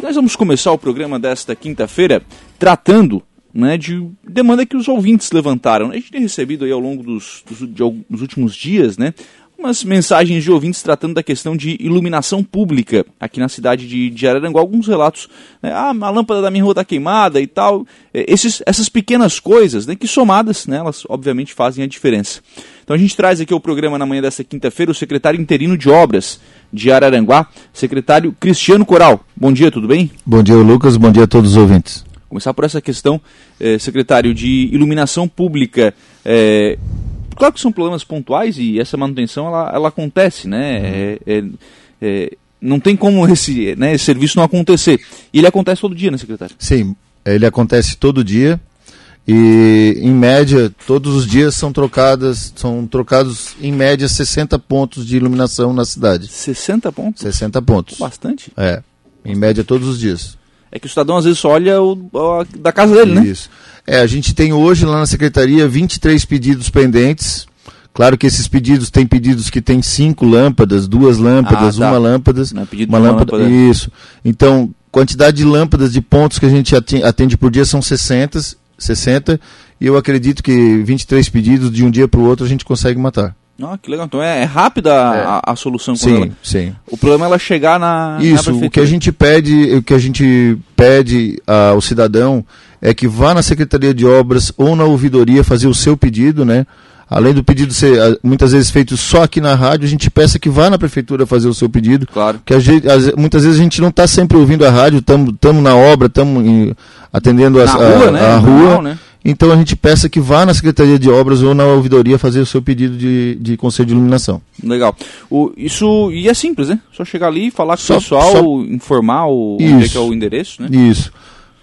E nós vamos começar o programa desta quinta-feira tratando né, de demanda que os ouvintes levantaram. A gente tem recebido aí ao longo dos, dos, dos últimos dias, né, umas mensagens de ouvintes tratando da questão de iluminação pública aqui na cidade de, de Araranguá, alguns relatos, né, ah, a lâmpada da minha rua está queimada e tal, é, Esses, essas pequenas coisas, né, que somadas, né, elas obviamente fazem a diferença. Então a gente traz aqui ao programa na manhã desta quinta-feira o secretário interino de obras de Araranguá, secretário Cristiano Coral. Bom dia, tudo bem? Bom dia, Lucas, bom dia a todos os ouvintes. Começar por essa questão, eh, secretário, de iluminação pública. Eh, claro que são problemas pontuais e essa manutenção ela, ela acontece, né? Uhum. É, é, é, não tem como esse, né, esse serviço não acontecer. E ele acontece todo dia, né, secretário? Sim, ele acontece todo dia e em média todos os dias são trocadas são trocados em média 60 pontos de iluminação na cidade 60 pontos 60 pontos bastante é em média todos os dias é que o cidadão às vezes olha o, o da casa dele né isso é, a gente tem hoje lá na secretaria 23 pedidos pendentes. Claro que esses pedidos tem pedidos que tem cinco lâmpadas, duas lâmpadas, ah, tá. uma lâmpada, é uma, uma lâmpada, lâmpada. Isso. Então, quantidade de lâmpadas de pontos que a gente atende por dia são 60, 60 e eu acredito que 23 pedidos de um dia para o outro a gente consegue matar. Ah, que legal. Então é, é rápida é. A, a, solução sim, ela... sim. O problema é ela chegar na Isso, na o que a gente pede, o que a gente pede ao cidadão é que vá na Secretaria de Obras ou na ouvidoria fazer o seu pedido, né? Além do pedido ser ah, muitas vezes feito só aqui na rádio, a gente peça que vá na prefeitura fazer o seu pedido. Claro. Que a gente, muitas vezes a gente não está sempre ouvindo a rádio, estamos na obra, estamos atendendo a, rua, a, né? a rua. Né? Então a gente peça que vá na Secretaria de Obras ou na ouvidoria fazer o seu pedido de, de conselho de iluminação. Legal. O, isso e é simples, né? Só chegar ali, falar com só, o pessoal, só... informar o, onde é que é o endereço, né? Isso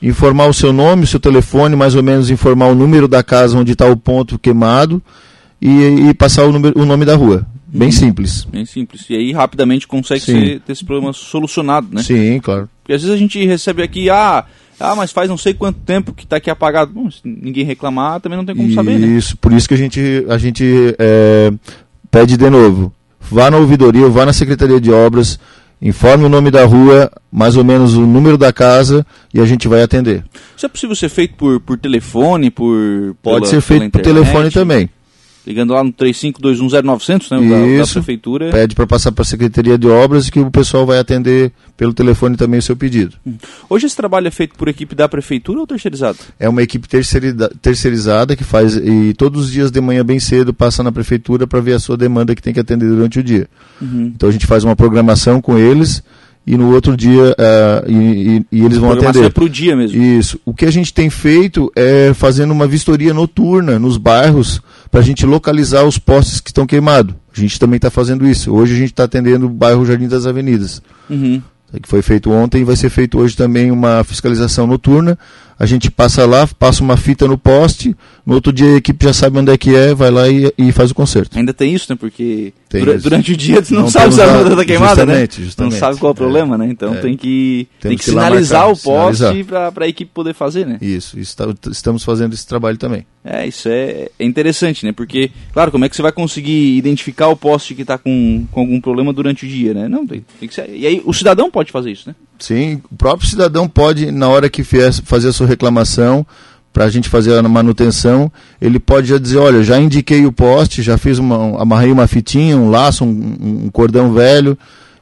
informar o seu nome, o seu telefone, mais ou menos informar o número da casa onde está o ponto queimado e, e passar o, número, o, nome da rua. Bem hum, simples. Bem simples. E aí rapidamente consegue ser, ter esse problema solucionado, né? Sim, claro. Porque às vezes a gente recebe aqui, ah, ah, mas faz não sei quanto tempo que está aqui apagado. Bom, se ninguém reclamar, também não tem como saber, né? Isso, por isso que a gente, a gente é, pede de novo. Vá na ouvidoria, vá na Secretaria de Obras, informe o nome da rua, mais ou menos o número da casa e a gente vai atender. Isso é possível ser feito por, por telefone, por Pode pela, ser feito por telefone também ligando lá no 35210900, né, Isso, da, da, prefeitura. Pede para passar para a Secretaria de Obras que o pessoal vai atender pelo telefone também o seu pedido. Hum. Hoje esse trabalho é feito por equipe da prefeitura ou terceirizado? É uma equipe terceirizada que faz e todos os dias de manhã bem cedo passa na prefeitura para ver a sua demanda que tem que atender durante o dia. Uhum. Então a gente faz uma programação com eles e no outro dia uh, e, e, e, eles vão atender. é para o dia mesmo. Isso. O que a gente tem feito é fazendo uma vistoria noturna nos bairros para a gente localizar os postes que estão queimados. A gente também está fazendo isso. Hoje a gente está atendendo o bairro Jardim das Avenidas. Uhum. Que foi feito ontem e vai ser feito hoje também uma fiscalização noturna a gente passa lá, passa uma fita no poste, no outro dia a equipe já sabe onde é que é, vai lá e, e faz o conserto. Ainda tem isso, né? Porque dura, durante o dia tu não, não sabe se a lâmpada está queimada, justamente, né? Justamente. Não sabe qual é o problema, é, né? Então é. tem que, tem que, que sinalizar o poste para a equipe poder fazer, né? Isso, está, estamos fazendo esse trabalho também. É, isso é, é, interessante, né? Porque, claro, como é que você vai conseguir identificar o poste que está com, com algum problema durante o dia, né? Não, tem, tem que ser. E aí o cidadão pode fazer isso, né? Sim, o próprio cidadão pode, na hora que vier fazer a sua reclamação, para a gente fazer a manutenção, ele pode já dizer, olha, já indiquei o poste, já fiz uma, amarrei uma fitinha, um laço, um, um cordão velho,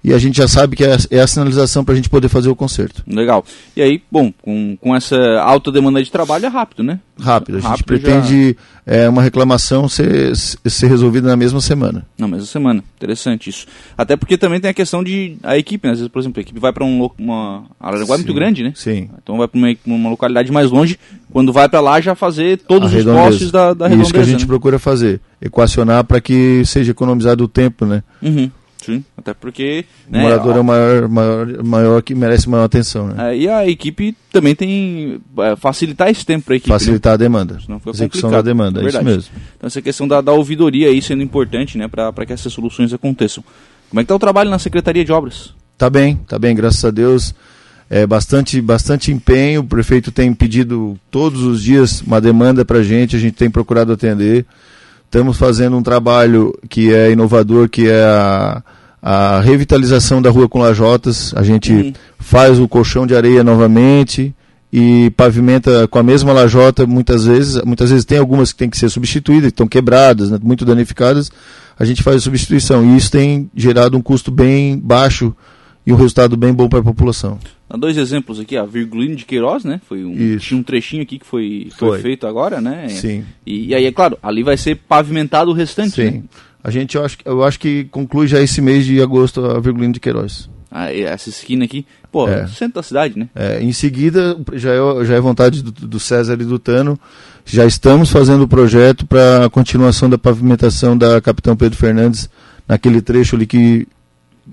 e a gente já sabe que é, é a sinalização para a gente poder fazer o conserto. Legal. E aí, bom, com, com essa alta demanda de trabalho é rápido, né? Rápido. A gente rápido pretende já... é, uma reclamação ser, ser resolvida na mesma semana. Na mesma semana. Interessante isso. Até porque também tem a questão de a equipe, né? Às vezes, por exemplo, a equipe vai para um, uma Araranguá é muito grande, né? Sim. Então vai para uma, uma localidade mais longe. Quando vai para lá já fazer todos os postes da, da redondeza. Isso que a gente né? procura fazer. Equacionar para que seja economizado o tempo, né? Uhum. Sim, até porque. Né, o morador é o maior, maior, maior que merece maior atenção. Né? É, e a equipe também tem. É, facilitar esse tempo para a equipe. Facilitar né? a demanda. Senão fica Execução da demanda, é, é isso mesmo. Então, essa questão da, da ouvidoria aí sendo importante né, para que essas soluções aconteçam. Como é que está o trabalho na Secretaria de Obras? Tá bem, tá bem, graças a Deus. É bastante, bastante empenho. O prefeito tem pedido todos os dias uma demanda para a gente, a gente tem procurado atender. Estamos fazendo um trabalho que é inovador, que é a a revitalização da rua com lajotas, a gente uhum. faz o colchão de areia novamente e pavimenta com a mesma lajota muitas vezes, muitas vezes tem algumas que tem que ser substituídas, estão quebradas, né, muito danificadas, a gente faz a substituição e isso tem gerado um custo bem baixo e um resultado bem bom para a população. Há dois exemplos aqui, a Virgulino de Queiroz, né? Foi um, tinha um trechinho aqui que foi, foi, foi. feito agora, né? Sim. E, e, aí, é claro, ali vai ser pavimentado o restante, Sim. Né? A gente, eu acho, eu acho que conclui já esse mês de agosto a Virgulino de Queiroz. Ah, essa esquina aqui, pô, é. centro da cidade, né? É, em seguida, já é, já é vontade do, do César e do Tano, já estamos fazendo o projeto para a continuação da pavimentação da Capitão Pedro Fernandes, naquele trecho ali que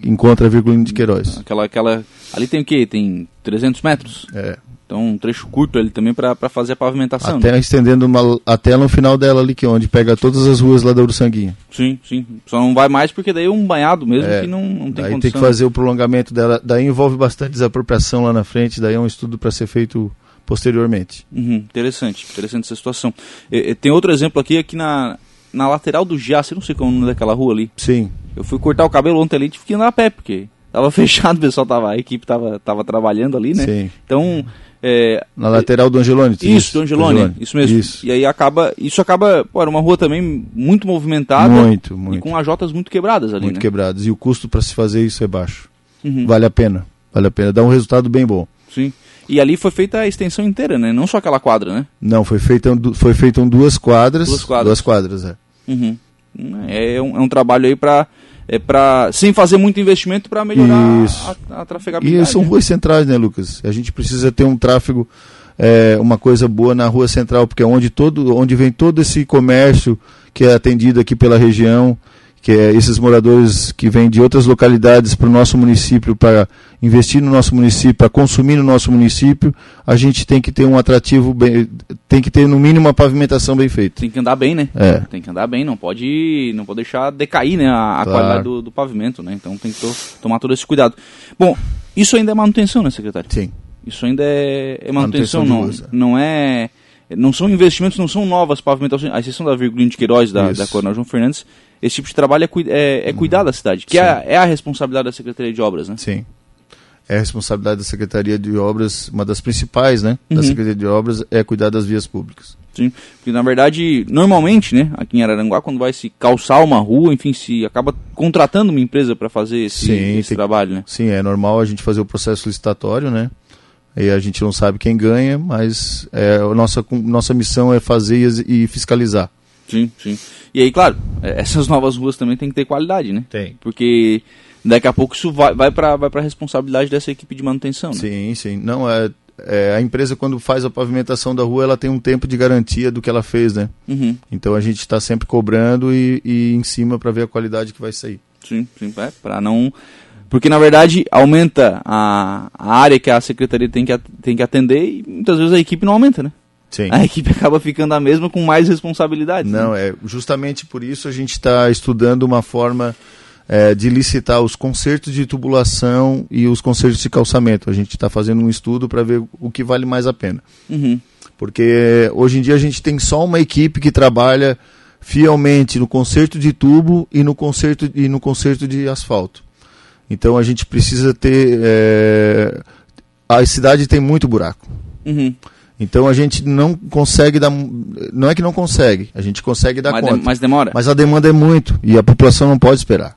encontra a Virgulino de Queiroz. Aquela, aquela, ali tem o quê? Tem 300 metros? É. Então um trecho curto ali também para fazer a pavimentação. Até né? estendendo uma, até no final dela ali, que é onde pega todas as ruas lá da Uruçanguinha. Sim, sim. Só não vai mais porque daí é um banhado mesmo é, que não, não tem daí condição. tem que fazer o prolongamento dela. Daí envolve bastante desapropriação lá na frente, daí é um estudo para ser feito posteriormente. Uhum, interessante, interessante essa situação. E, e, tem outro exemplo aqui, aqui na, na lateral do Jace, não sei como é o nome daquela rua ali. Sim. Eu fui cortar o cabelo ontem ali e tive que andar a pé, porque tava fechado, o pessoal tava, a equipe tava, tava trabalhando ali, né? Sim. Então, é, Na lateral do Angelone? Isso, do Angelone, Angelone, isso mesmo. Isso. E aí acaba, isso acaba, pô, era uma rua também muito movimentada. Muito, muito. E com as jotas muito quebradas ali, Muito né? quebradas. E o custo para se fazer isso é baixo. Uhum. Vale a pena, vale a pena. Dá um resultado bem bom. Sim. E ali foi feita a extensão inteira, né? Não só aquela quadra, né? Não, foi feita foi feito duas quadras. Duas quadras. Duas quadras, é. Uhum. É, um, é um trabalho aí para é para sem fazer muito investimento para melhorar Isso. a, a trafegabilidade. E são né? ruas centrais, né, Lucas? A gente precisa ter um tráfego é, uma coisa boa na rua central, porque é onde, todo, onde vem todo esse comércio que é atendido aqui pela região, que é esses moradores que vêm de outras localidades para o nosso município, para investir no nosso município, para consumir no nosso município, a gente tem que ter um atrativo, bem, tem que ter no mínimo uma pavimentação bem feita. Tem que andar bem, né? É. Tem que andar bem, não pode, não pode deixar decair né, a, a claro. qualidade do, do, pavimento, né? Então tem que to, tomar todo esse cuidado. Bom, isso ainda é manutenção, né, secretário? Sim. Isso ainda é, é manutenção, manutenção não, não é não são investimentos, não são novas pavimentações, a exceção da Virgulino de Queiroz, da, da Coronel João Fernandes, esse tipo de trabalho é, é, é cuidar da cidade, que é a, é a, responsabilidade da Secretaria de Obras, né? Sim. É a responsabilidade da Secretaria de Obras, uma das principais, né? Uhum. Da Secretaria de Obras é cuidar das vias públicas. Sim, porque na verdade, normalmente, né, aqui em Araranguá, quando vai se calçar uma rua, enfim, se acaba contratando uma empresa para fazer esse, sim, esse trabalho, né? Sim, é normal a gente fazer o processo licitatório, né? E a gente não sabe quem ganha, mas é, a nossa, nossa missão é fazer e fiscalizar. Sim, sim. E aí, claro, é, essas novas ruas também tem que ter qualidade, né? Tem. Porque daqui a pouco isso vai, vai para vai a responsabilidade dessa equipe de manutenção, né? Sim, sim. Não, é, é, a empresa quando faz a pavimentação da rua, ela tem um tempo de garantia do que ela fez, né? Uhum. Então a gente está sempre cobrando e, e em cima para ver a qualidade que vai sair. Sim, sim. É, para não porque, na verdade, aumenta a, a área que a secretaria tem que, tem que atender e muitas vezes a equipe não aumenta, né? Sim. A equipe acaba ficando a mesma com mais responsabilidades. Não, né? é justamente por isso a gente está estudando uma forma é, de licitar os consertos de tubulação e os consertos de calçamento. A gente está fazendo um estudo para ver o que vale mais a pena. Uhum. Porque hoje em dia a gente tem só uma equipe que trabalha fielmente no conserto de tubo e no conserto, e no conserto de asfalto. Então a gente precisa ter. É... A cidade tem muito buraco. Uhum. Então a gente não consegue dar. Não é que não consegue, a gente consegue dar mas conta. De, mas demora. Mas a demanda é muito e a população não pode esperar.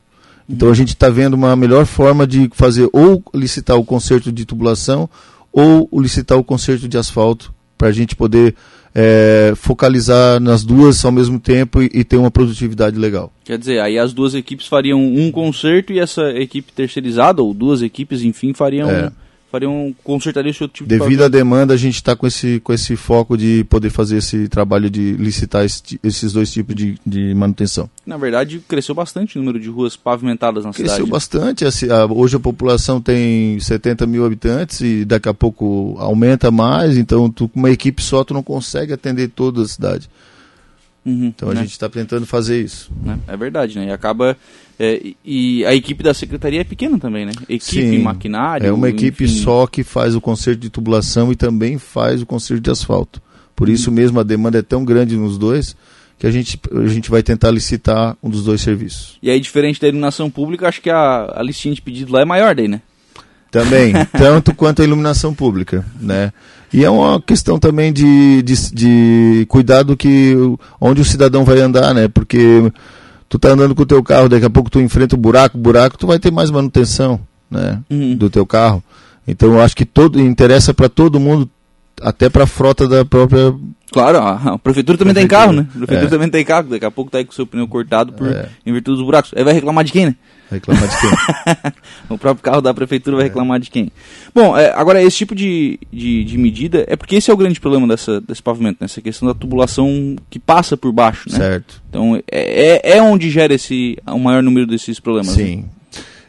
Então a gente está vendo uma melhor forma de fazer ou licitar o conserto de tubulação ou licitar o conserto de asfalto para a gente poder é, focalizar nas duas ao mesmo tempo e, e, ter uma produtividade legal. Quer dizer, aí as duas equipes fariam um conserto e essa equipe terceirizada, ou duas equipes, enfim, fariam. É fariam consertaria esse outro tipo Devido à demanda, a gente está com esse, com esse foco de poder fazer esse trabalho de licitar esse, esses dois tipos de, de manutenção. Na verdade, cresceu bastante o número de ruas pavimentadas na cresceu cidade. Cresceu bastante. Assim, hoje a população tem 70 mil habitantes e daqui a pouco aumenta mais, então tu, com uma equipe só tu não consegue atender toda a cidade. Uhum, então a né? gente está tentando fazer isso. Né? É verdade, né? E acaba. É, e a equipe da secretaria é pequena também, né? Equipe, Sim, maquinário. É uma equipe enfim. só que faz o conserto de tubulação e também faz o conserto de asfalto. Por Uhum. isso mesmo a demanda é tão grande nos dois que a gente, a gente vai tentar licitar um dos dois serviços. E aí, diferente da iluminação pública, acho que a, a listinha de pedido lá é maior daí, né? Também, tanto quanto a iluminação pública, né? E é uma questão também de, de, de cuidado que onde o cidadão vai andar, né? Porque tu tá andando com o teu carro, daqui a pouco tu enfrenta o buraco, buraco, tu vai ter mais manutenção, né? Uhum. Do teu carro. Então eu acho que todo interessa para todo mundo, até para a frota da própria Claro, a, prefeitura também tem Prefeitura. carro, né? A prefeitura É. também tem carro, daqui a pouco tá aí com o seu pneu cortado por, É. em virtude dos buracos. Aí vai reclamar de quem, né? reclamar de quem. o próprio carro da prefeitura vai reclamar de quem? Bom, é, agora esse tipo de, de, de medida é porque esse é o grande problema dessa, desse pavimento, né? essa questão da tubulação que passa por baixo, né? certo. Então é, é- é onde gera esse, o maior número desses problemas. né?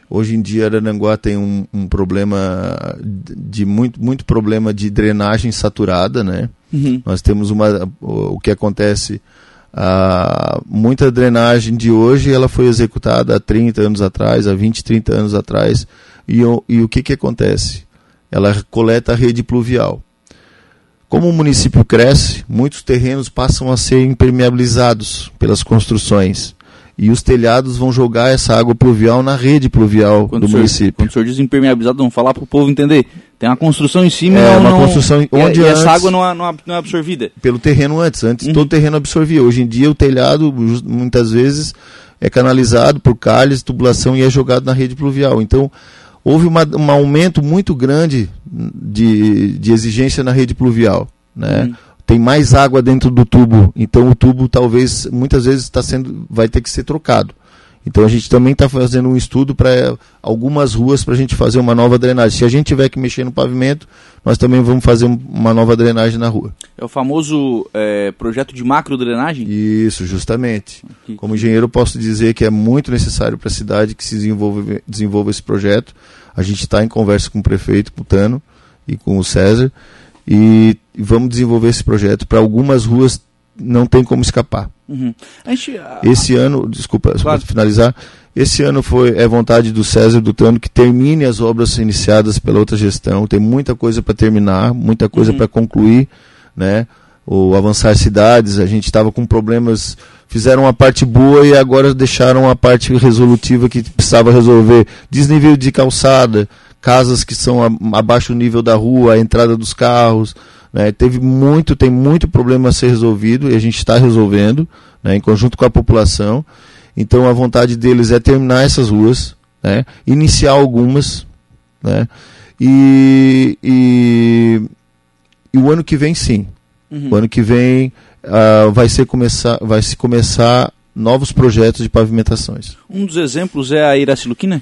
Hoje em dia Arananguá tem um, um problema de muito, muito problema de drenagem saturada, né? Uhum. Nós temos uma o que acontece ah, muita drenagem de hoje ela foi executada há 30 anos atrás, há 20, 30 anos atrás. E, o- e o que, que acontece? Ela coleta a rede pluvial. Como o município cresce, muitos terrenos passam a ser impermeabilizados pelas construções. E os telhados vão jogar essa água pluvial na rede pluvial Quando, do o senhor, município. quando o senhor diz impermeabilizado, vamos falar para o povo entender. Tem uma construção em cima É, não, uma não- construção e- onde e, essa antes- água não é, não é- não é absorvida. pelo terreno antes. Antes Uhum. todo terreno absorvia. Hoje em dia o telhado muitas vezes é canalizado por calhas, tubulação e é jogado na rede pluvial. Então houve uma, um aumento muito grande de, de exigência na rede pluvial. Né? Uhum. Tem mais água dentro do tubo, então o tubo talvez muitas vezes está sendo vai ter que ser trocado. Então a gente também está fazendo um estudo para algumas ruas para a gente fazer uma nova drenagem. Se a gente tiver que mexer no pavimento, nós também vamos fazer um- uma nova drenagem na rua. É o famoso é, projeto de macro drenagem. Isso, justamente. Que- Como engenheiro, eu posso dizer que é muito necessário para a cidade que se desenvolva, desenvolva esse projeto. A gente está em conversa com o prefeito, com o Tano e com o César, e vamos desenvolver esse projeto para algumas ruas não tem como escapar. Uhum. Gente, a- Esse ano, desculpa, só Claro. para finalizar, esse ano foi é vontade do César e do Tano que termine as obras iniciadas pela outra gestão. Tem muita coisa para terminar, muita coisa Uhum. para concluir, né? O avançar cidades, a gente estava com problemas, fizeram a parte boa e agora deixaram a parte resolutiva que precisava resolver. Desnível de calçada, casas que são a- abaixo do nível da rua, a entrada dos carros, né? Teve muito, tem muito problema a ser resolvido e a gente está resolvendo, né? Em conjunto com a população. Então a vontade deles é terminar essas ruas, né? Iniciar algumas, né? E, e, e o ano que vem sim. Uhum. O ano que vem ah, vai, ser começar, vai se começar novos projetos de pavimentações. Um dos exemplos é a Iraciluquina,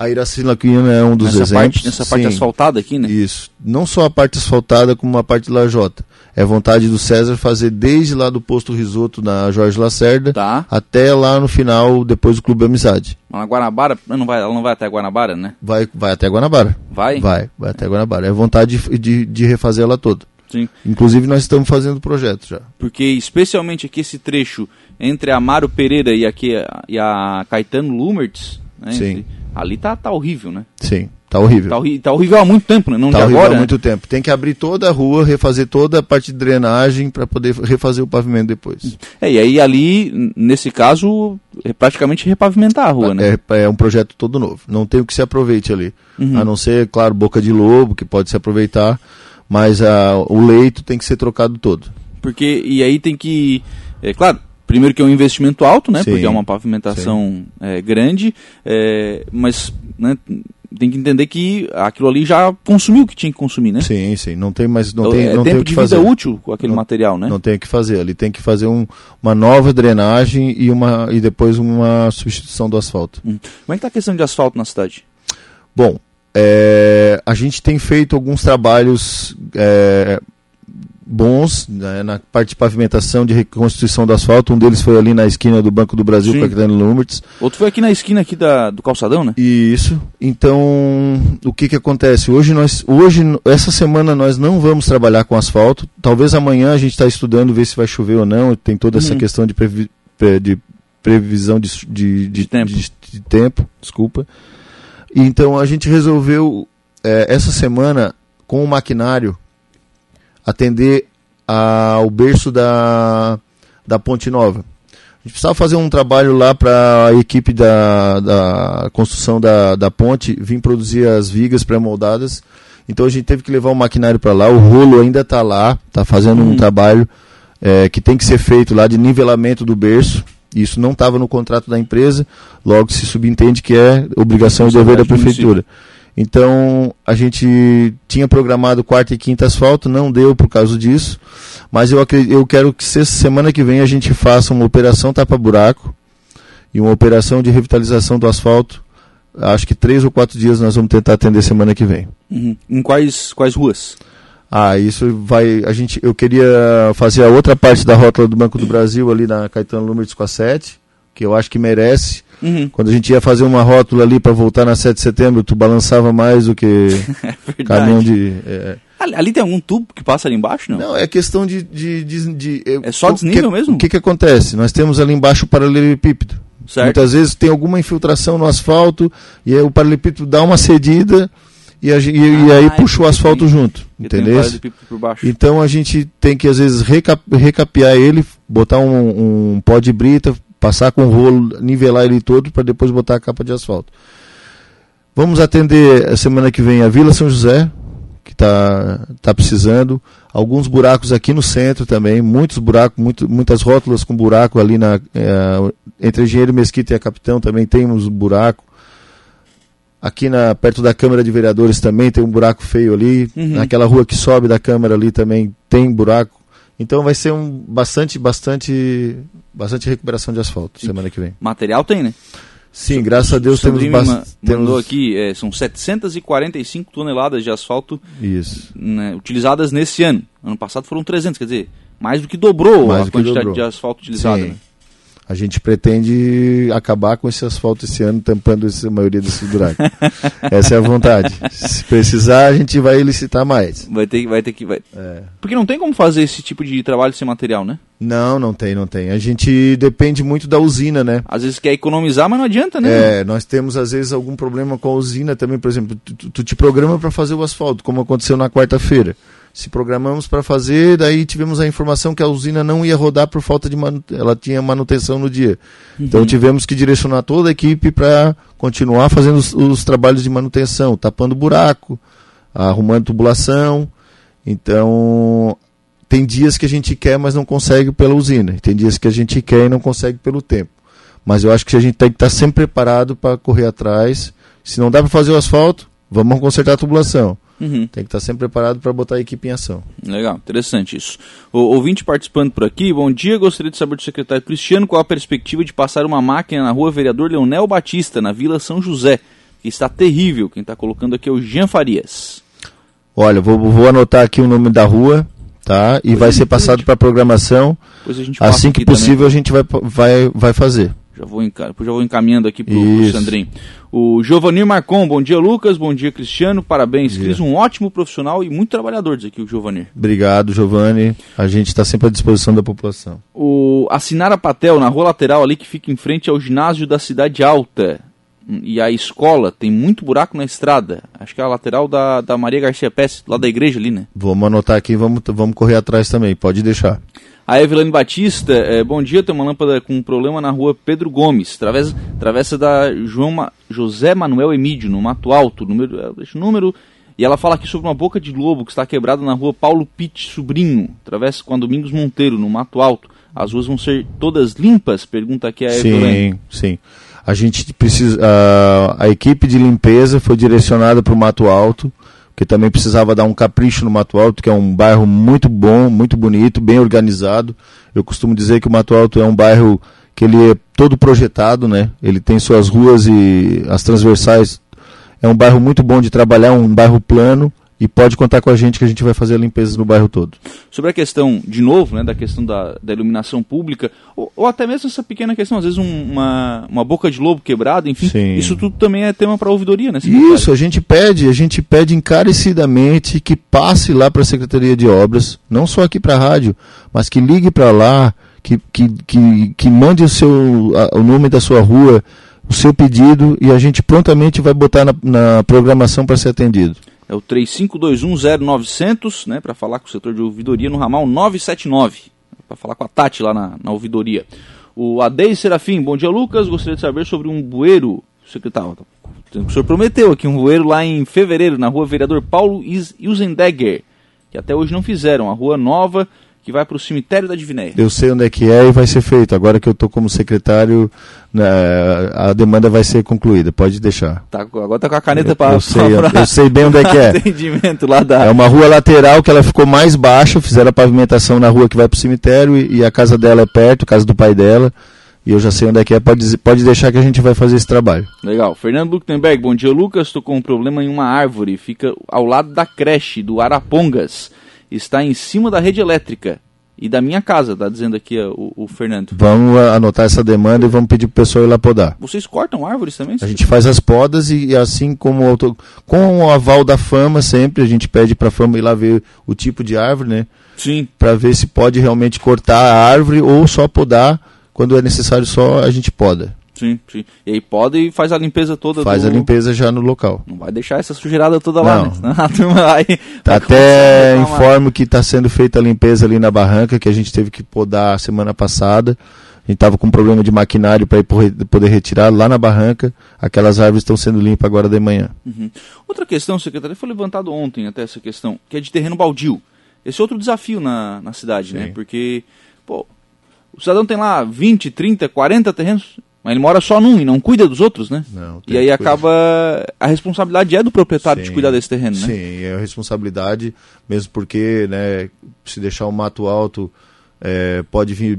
A Iracilaquina é um dos nessa exemplos. parte, nessa parte sim. asfaltada aqui, né? Isso. Não só a parte asfaltada, como a parte de lajota. É vontade do César fazer desde lá do posto Risoto na Jorge Lacerda Tá. até lá no final, depois do Clube Amizade. Mas na Guanabara, não vai, ela não vai até Guanabara, né? Vai, vai até Guanabara. Vai? Vai, vai até Guanabara. É vontade de, de, de refazer ela toda. Sim. Inclusive, nós estamos fazendo o projeto já. Porque especialmente aqui esse trecho entre a Amaro Pereira e, aqui, e a Caetano Lumertz, né? Sim. entre- ali tá, tá horrível, né? Sim, tá horrível. Tá, tá horrível há muito tempo, né? Não Tá de horrível agora. há né? muito tempo. Tem que abrir toda a rua, refazer toda a parte de drenagem para poder refazer o pavimento depois. É, e aí ali, nesse caso, é praticamente repavimentar a rua, né? É, é um projeto todo novo. Não tem o que se aproveite ali. Uhum. A não ser, claro, boca de lobo, que pode se aproveitar, mas ah, o leito tem que ser trocado todo. Porque, e aí tem que, é claro, primeiro que é um investimento alto, né? Sim, Porque é uma pavimentação é, grande, é, mas né, tem que entender que aquilo ali já consumiu o que tinha que consumir, né? Sim, sim. Não tem mais, não Então, tem, é não tem tempo o que de fazer. vida útil com aquele Não- material, né? Não tem o que fazer. Ali tem que fazer um- uma nova drenagem e, uma, e depois uma substituição do asfalto. Hum. Como é que tá a questão de asfalto na cidade? Bom, é, a gente tem feito alguns trabalhos é, bons né, na parte de pavimentação, de reconstituição do asfalto. Um deles foi ali na esquina do Banco do Brasil, com a Caetano Lumertz. Outro foi aqui na esquina aqui da, do calçadão, né? Isso. Então, o que que acontece? Hoje nós, hoje, essa semana nós não vamos trabalhar com asfalto. Talvez amanhã a gente está estudando ver se vai chover ou não. Tem toda essa Uhum. questão de, previ- pre- de previsão de, de, de, tempo. de- tempo, desculpa. Então a gente resolveu eh, essa semana com o maquinário atender ao berço da da Ponte Nova. A gente precisava fazer um trabalho lá para a equipe da, da construção da, da ponte vir produzir as vigas pré-moldadas. Então a gente teve que levar o maquinário para lá. O rolo ainda está lá, está fazendo um trabalho é, que tem que ser feito lá de nivelamento do berço. Isso não estava no contrato da empresa, logo se subentende que é obrigação e dever da prefeitura. Então a gente tinha programado quarta e quinta asfalto, não deu por causa disso. Mas eu, acredito, eu quero que semana que vem a gente faça uma operação tapa-buraco e uma operação de revitalização do asfalto. Acho que três ou quatro dias nós vamos tentar atender semana que vem. Uhum. Em quais, quais ruas? Ah, isso vai. A gente, eu queria fazer a outra parte da rótula do Banco do Brasil ali na Caetano Número 57, que eu acho que merece. Uhum. Quando a gente ia fazer uma rótula ali para voltar na 7 de setembro, tu balançava mais do que é caminhão de. É, Ali, ali, tem algum tubo que passa ali embaixo, não? Não, é questão de. de, de, de é só desnível que, mesmo? O que, que acontece? Nós temos ali embaixo o paralelepípedo. Certo. Muitas vezes tem alguma infiltração no asfalto e aí o paralelepípedo dá uma cedida e, a, e, ah, e aí é puxa o asfalto junto. Entendeu? Então a gente tem que às vezes recap, recapear ele, botar um, um pó de brita, passar com o rolo, nivelar ele todo para depois botar a capa de asfalto. Vamos atender a semana que vem a Vila São José, que está tá precisando. Alguns buracos aqui no centro também, muitos buracos, muito, muitas rótulas com buraco ali na, é, entre Engenheiro Mesquita e a Capitão também tem uns buracos. Aqui na, perto da Câmara de Vereadores também tem um buraco feio ali. Uhum. Naquela rua que sobe da Câmara ali também tem buraco. Então vai ser um bastante, bastante, bastante recuperação de asfalto semana que vem. Material tem, né? Sim, graças a Deus temos bastante. Mandou aqui, é, são 745 toneladas de asfalto né, utilizadas nesse ano. Ano passado foram 300, quer dizer, mais do que dobrou mais a quantidade dobrou. de asfalto utilizado. Né? A gente pretende acabar com esse asfalto esse ano, tampando a maioria desses buracos. Essa é a vontade. Se precisar, a gente vai licitar mais. Vai ter, vai ter que. Vai... É. Porque não tem como fazer esse tipo de trabalho sem material, né? Não, não tem, não tem. A gente depende muito da usina, né? Às vezes quer economizar, mas não adianta, né? É, nós temos às vezes algum problema com a usina também, por exemplo, tu, tu te programa para fazer o asfalto, como aconteceu na quarta-feira se programamos para fazer, daí tivemos a informação que a usina não ia rodar por falta de manutenção, ela tinha manutenção no dia. Uhum. Então tivemos que direcionar toda a equipe para continuar fazendo os, os, trabalhos de manutenção, tapando buraco, arrumando tubulação. Então tem dias que a gente quer, mas não consegue pela usina. Tem dias que a gente quer e não consegue pelo tempo. Mas eu acho que a gente tem que estar sempre preparado para correr atrás. Se não dá para fazer o asfalto, vamos consertar a tubulação. Uhum. Tem que estar sempre preparado para botar a equipe em ação. Legal, interessante isso. O ouvinte participando por aqui, bom dia. Gostaria de saber do secretário Cristiano qual a perspectiva de passar uma máquina na rua Vereador Leonel Batista, na Vila São José, que está terrível. Quem está colocando aqui é o Jean Farias. Olha, vou, vou anotar aqui o nome da rua, tá? E pois vai ser passado para a programação. assim que possível também. a gente vai, vai, vai fazer. Já vou, já vou encaminhando aqui para o Sandrinho. O Giovanni Marcon, bom dia Lucas, bom dia Cristiano, parabéns. Cris, um ótimo profissional e muito trabalhador, diz aqui o Giovanni. Obrigado, Giovanni. A gente está sempre à disposição da população. O Assinara Patel, na rua lateral ali que fica em frente ao ginásio da Cidade Alta e a escola, tem muito buraco na estrada. Acho que é a lateral da, da Maria Garcia Pérez, lá da igreja ali, né? Vamos anotar aqui, vamos, vamos correr atrás também, pode deixar. A Evelyn Batista, é, bom dia, tem uma lâmpada com um problema na rua Pedro Gomes, travessa, travessa da João Ma, José Manuel Emídio, no Mato Alto, número, é, deixa o número, e ela fala aqui sobre uma boca de lobo que está quebrada na rua Paulo Pitt Sobrinho, travessa com a Domingos Monteiro, no Mato Alto. As ruas vão ser todas limpas? Pergunta aqui a Evelyn. Sim, sim. A gente precisa. A, a equipe de limpeza foi direcionada para o Mato Alto que também precisava dar um capricho no Mato Alto, que é um bairro muito bom, muito bonito, bem organizado. Eu costumo dizer que o Mato Alto é um bairro que ele é todo projetado, né? Ele tem suas ruas e as transversais. É um bairro muito bom de trabalhar, um bairro plano e pode contar com a gente que a gente vai fazer limpezas no bairro todo. Sobre a questão, de novo, né, da questão da, da iluminação pública, ou, ou, até mesmo essa pequena questão, às vezes um, uma, uma boca de lobo quebrada, enfim, Sim. isso tudo também é tema para ouvidoria, né? Isso, a gente pede, a gente pede encarecidamente que passe lá para a Secretaria de Obras, não só aqui para a rádio, mas que ligue para lá, que, que, que, que mande o, seu, a, o nome da sua rua, o seu pedido e a gente prontamente vai botar na, na programação para ser atendido é o 35210900, né, para falar com o setor de ouvidoria no ramal 979. falar com a Tati lá na, na ouvidoria. O Adei Serafim, bom dia Lucas, gostaria de saber sobre um bueiro, secretário, o senhor prometeu aqui um bueiro lá em fevereiro, na rua Vereador Paulo Usendegger, que até hoje não fizeram, a rua nova que vai para o cemitério da Divinéia. Eu sei onde é que é e vai ser feito. Agora que eu estou como secretário, né, a demanda vai ser concluída. Pode deixar. Tá, agora tá com a caneta para. Eu, sei, eu sei bem onde é que é. Atendimento lá da. É uma rua lateral que ela ficou mais baixa. Fizeram a pavimentação na rua que vai para o cemitério e, e, a casa dela é perto, a casa do pai dela. E eu já sei onde é que é. Pode, pode deixar que a gente vai fazer esse trabalho. Legal. Fernando Luktenberg, bom dia, Lucas. Estou com um problema em uma árvore. Fica ao lado da creche do Arapongas. Está em cima da rede elétrica e da minha casa, tá dizendo aqui o, o, Fernando. Vamos anotar essa demanda e vamos pedir para o pessoal ir lá podar. Vocês cortam árvores também? A gente faz as podas e, e assim como auto, com o aval da fama sempre, a gente pede para a fama ir lá ver o tipo de árvore, né? Sim. Para ver se pode realmente cortar a árvore ou só podar, quando é necessário só a gente poda. Sim, sim. E aí pode e faz a limpeza toda Faz do... a limpeza já no local. Não vai deixar essa sujeirada toda lá, né? Senão a turma Tá até informo que está sendo feita a limpeza ali na barranca, que a gente teve que podar semana passada. A gente estava com um problema de maquinário para poder retirar lá na barranca. Aquelas árvores estão sendo limpas agora de manhã. Uhum. Outra questão, secretário, foi levantado ontem até essa questão, que é de terreno baldio. Esse é outro desafio na, na cidade, né? Sim. Porque, pô, o cidadão tem lá 20, 30, 40 terrenos, mas ele mora só num e não cuida dos outros, né? Não, E aí acaba. A responsabilidade é do proprietário de Sim. cuidar desse terreno, né? Sim, é a responsabilidade, mesmo porque, né, se deixar o mato alto, é, pode vir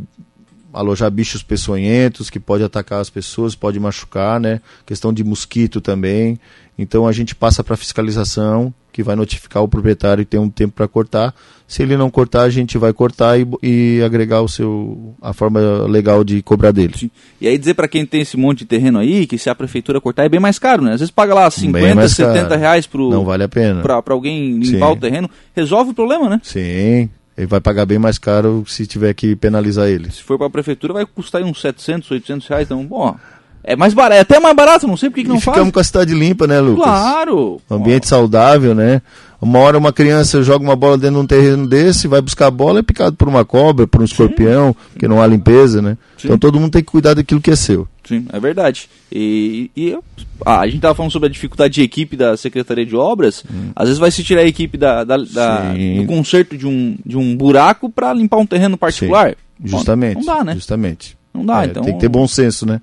alojar bichos peçonhentos, que pode atacar as pessoas, pode machucar, né? Questão de mosquito também. Então a gente passa para fiscalização, que vai notificar o proprietário que tem um tempo para cortar. Se ele não cortar, a gente vai cortar e, e agregar o seu a forma legal de cobrar dele. Sim. E aí dizer pra quem tem esse monte de terreno aí, que se a prefeitura cortar é bem mais caro, né? Às vezes paga lá 50, mais 70 caro. reais pro, Não vale a pena. pra alguém limpar Sim. o terreno, resolve o problema, né? Sim, ele vai pagar bem mais caro se tiver que penalizar ele. Se for pra prefeitura vai custar aí uns 700, 800 reais, então, bom, é mais barato, é até mais barato, não sei por que, que não e faz. ficamos com a cidade limpa, né, Lucas? Claro! Um ambiente saudável, né? Uma hora uma criança joga uma bola dentro de um terreno desse, vai buscar a bola, é picado por uma cobra, por um escorpião, porque não há limpeza, né? Sim. Então todo mundo tem que cuidar daquilo que é seu. Sim, é verdade. E, e ah, a gente estava falando sobre a dificuldade de equipe da Secretaria de Obras. Às vezes vai se tirar a equipe da, da- da- Hum. Sim. do conserto de um, de um buraco para limpar um terreno particular. Bom, Justamente. Não dá, né? Justamente. Não dá, É, então. Tem que ter bom senso, né?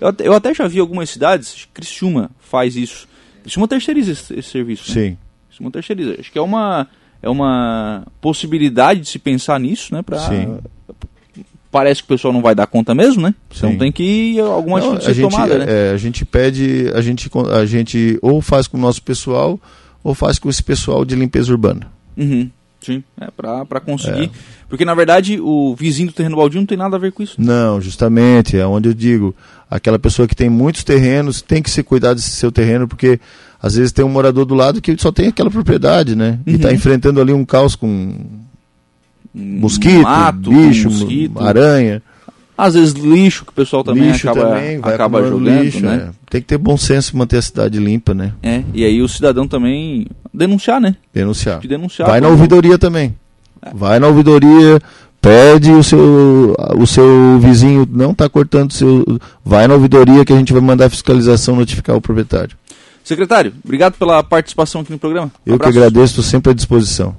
Eu, até- eu até já vi algumas cidades, Criciúma faz isso. Criciúma terceiriza esse, esse serviço. Né? Sim. Criciúma terceiriza. Acho que é uma, é uma possibilidade de se pensar nisso, né? Pra, Sim. Parece que o pessoal não vai dar conta mesmo, né? Então tem que alguma atitude a ser gente, tomada, né? é, a gente pede, a gente, a gente ou faz com o nosso pessoal, ou faz com esse pessoal de limpeza urbana. Uhum, sim, é pra, pra conseguir. É. Porque na verdade o vizinho do terreno baldio não tem nada a ver com isso. Não, justamente, é onde eu digo, aquela pessoa que tem muitos terrenos tem que se cuidar desse seu terreno, porque às vezes tem um morador do lado que só tem aquela propriedade, né? E Uhum. está enfrentando ali um caos com Um mosquito, mato, bicho, mosquito. aranha, Às vezes lixo que o pessoal também lixo acaba, também, acaba jogando, lixo, né? é. Tem que ter bom senso manter a cidade limpa, né? É, e aí o cidadão também denunciar, né? Denunciar. De denunciar. Vai na ouvidoria também. Vai na ouvidoria, pede o seu, o seu vizinho não está cortando seu. Vai na ouvidoria que a gente vai mandar a fiscalização notificar o proprietário. Secretário, obrigado pela participação aqui no programa. Eu Abraços. que agradeço, estou sempre à disposição.